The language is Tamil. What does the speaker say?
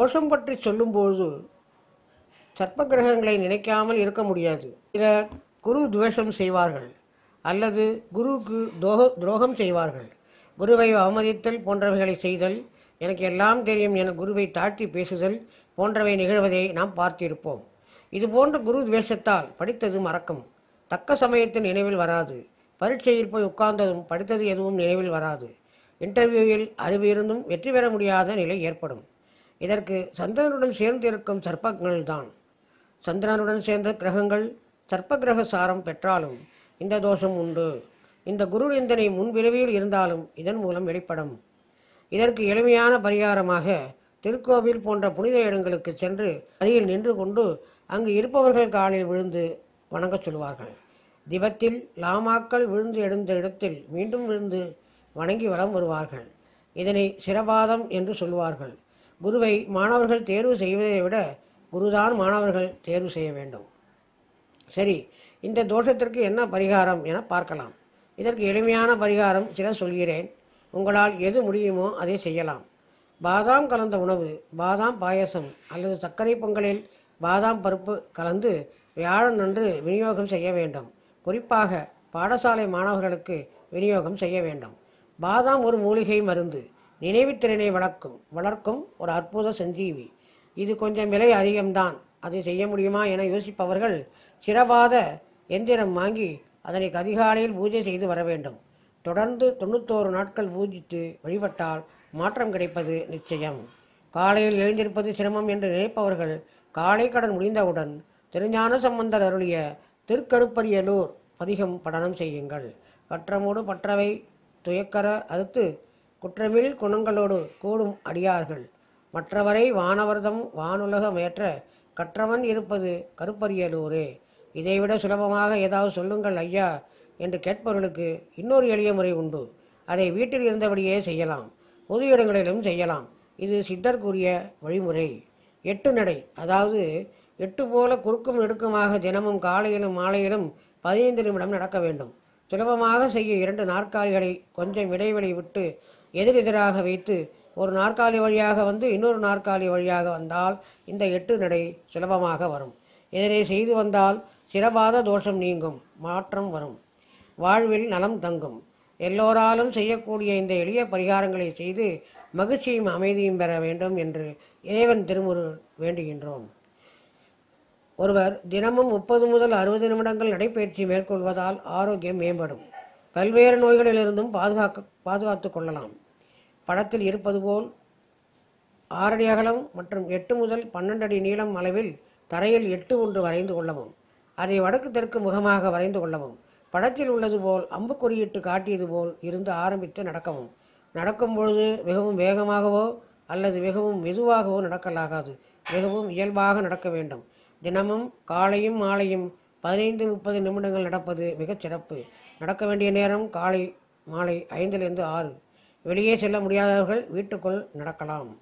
தோஷம் பற்றி சொல்லும்போது சர்ப்ப கிரகங்களை நினைக்காமல் இருக்க முடியாது. சிலர் குரு துவேஷம் செய்வார்கள் அல்லது குருவுக்கு தோக துரோகம் செய்வார்கள். குருவை அவமதித்தல் போன்றவைகளை செய்தல் எனக்கு எல்லாம் தெரியும் என குருவை தாழ்த்தி பேசுதல் போன்றவை நிகழ்வதை நாம் பார்த்திருப்போம். இது போன்ற குரு துவேஷத்தால் படித்தது மறக்கும். தக்க சமயத்தில் நினைவில் வராது. பரீட்சையில் போய் உட்கார்ந்ததும் படித்தது எதுவும் நினைவில் வராது. இன்டர்வியூவில் அறிவு இருந்தும் வெற்றி பெற முடியாத நிலை ஏற்படும். இதற்கு சந்திரனுடன் சேர்ந்து இருக்கும் சர்ப்பங்கள் தான் சந்திரனுடன் சேர்ந்த கிரகங்கள் சர்ப்ப கிரக சாரம் பெற்றாலும் இந்த தோஷம் உண்டு. இந்த குரு நிந்தனை முன்விளைவில் இருந்தாலும் இதன் மூலம் வெளிப்படும். இதற்கு எளிமையான பரிகாரமாக திருக்கோவில் போன்ற புனித இடங்களுக்கு சென்று அருகில் நின்று கொண்டு அங்கு இருப்பவர்கள் காலில் விழுந்து வணங்கச் சொல்வார்கள். திபத்தில் லாமாக்கள் விழுந்து எழுந்த இடத்தில் மீண்டும் விழுந்து வணங்கி வலம் வருவார்கள். இதனை சிரபாதம் என்று சொல்வார்கள். குருவை மாணவர்கள் தேர்வு செய்வதை விட குருதான் மாணவர்கள் தேர்வு செய்ய வேண்டும். சரி இந்த தோஷத்திற்கு என்ன பரிகாரம் என பார்க்கலாம். இதற்கு எளிமையான பரிகாரம் சில சொல்கிறேன். உங்களால் எது முடியுமோ அதை செய்யலாம். பாதாம் கலந்த உணவு பாதாம் பாயசம் அல்லது சர்க்கரை பொங்கலில் பாதாம் பருப்பு கலந்து வியாழன் அன்று விநியோகம் செய்ய வேண்டும். குறிப்பாக பாடசாலை மாணவர்களுக்கு விநியோகம் செய்ய வேண்டும். பாதாம் ஒரு மூலிகை மருந்து. நினைவுத்திறனை வளர்க்கும் வளர்க்கும் ஒரு அற்புத சஞ்சீவி. இது கொஞ்சம் விலை அதிகம்தான். அதை செய்ய முடியுமா என யோசிப்பவர்கள் சிரபாத எந்திரம் வாங்கி அதனை அதிகாலையில் பூஜை செய்து வர வேண்டும். தொடர்ந்து தொண்ணூத்தோரு நாட்கள் பூஜித்து வழிபட்டால் மாற்றம் கிடைப்பது நிச்சயம். காலையில் எழுந்திருப்பது சிரமம் என்று நினைப்பவர்கள் காலை கடன் முடிந்தவுடன் திருஞான சம்பந்தர் அருளிய திருக்கருப்பரியலூர் பதிகம் படனம் செய்யுங்கள். கற்றமோடு பற்றவை துயக்கர அறுத்து குற்றமில் குணங்களோடு கூடும் அடியார்கள். மற்றவரை வானவர்தம் வானுலகமேற்ற கற்றவன் இருப்பது கருப்பரியலூரே. இதைவிட சுலபமாக ஏதாவது சொல்லுங்கள் ஐயா என்று கேட்பவர்களுக்கு இன்னொரு எளிய முறை உண்டு. அதை வீட்டில் இருந்தபடியே செய்யலாம். பொது இடங்களிலும் செய்யலாம். இது சித்தர் கூறிய வழிமுறை. எட்டு நடை அதாவது எட்டு போல குறுக்கும் நெடுக்குமாக தினமும் காலையிலும் மாலையிலும் பதினைந்து நிமிடம் நடக்க வேண்டும். சுலபமாக செய்ய இரண்டு நாற்காலிகளை கொஞ்சம் இடைவெளி விட்டு எதிரெதிராக வைத்து ஒரு நாற்காலி வழியாக வந்து இன்னொரு நாற்காலி வழியாக வந்தால் இந்த எட்டு நடை சுலபமாக வரும். இதனை செய்து வந்தால் சிரபாத தோஷம் நீங்கும் மாற்றம் வரும். வாழ்வில் நலம் தங்கும். எல்லோராலும் செய்யக்கூடிய இந்த எளிய பரிகாரங்களை செய்து மகிழ்ச்சியும் அமைதியும் பெற வேண்டும் என்று இறைவன் திருமுரு வேண்டுகின்றோம். ஒருவர் தினமும் முப்பது முதல் அறுபது நிமிடங்கள் நடைபயிற்சி மேற்கொள்வதால் ஆரோக்கியம் மேம்படும். பல்வேறு நோய்களிலிருந்தும் பாதுகாக்க பாதுகாத்துக் கொள்ளலாம். படத்தில் இருப்பது போல் ஆறடி அகலம் மற்றும் எட்டு முதல் பன்னெண்டு அடி நீளம் அளவில் தரையில் எட்டு ஒன்று வரைந்து கொள்ளவும் அதை வடக்கு தெற்கு முகமாக வரைந்து கொள்ளவும் படத்தில் உள்ளது போல் அம்பு குறியிட்டு காட்டியது போல் இருந்து ஆரம்பித்து நடக்கவும். நடக்கும் பொழுது மிகவும் வேகமாகவோ அல்லது மிகவும் மெதுவாகவோ நடக்கலாகாது. மிகவும் இயல்பாக நடக்க வேண்டும். தினமும் காலையும் மாலையும் பதினைந்து முப்பது நிமிடங்கள் நடப்பது மிகச் சிறப்பு. நடக்க வேண்டிய நேரம் காலை மாலை ஐந்திலிருந்து ஆறு. வெளியே செல்ல முடியாதவர்கள் வீட்டுக்குள் நடக்கலாம்.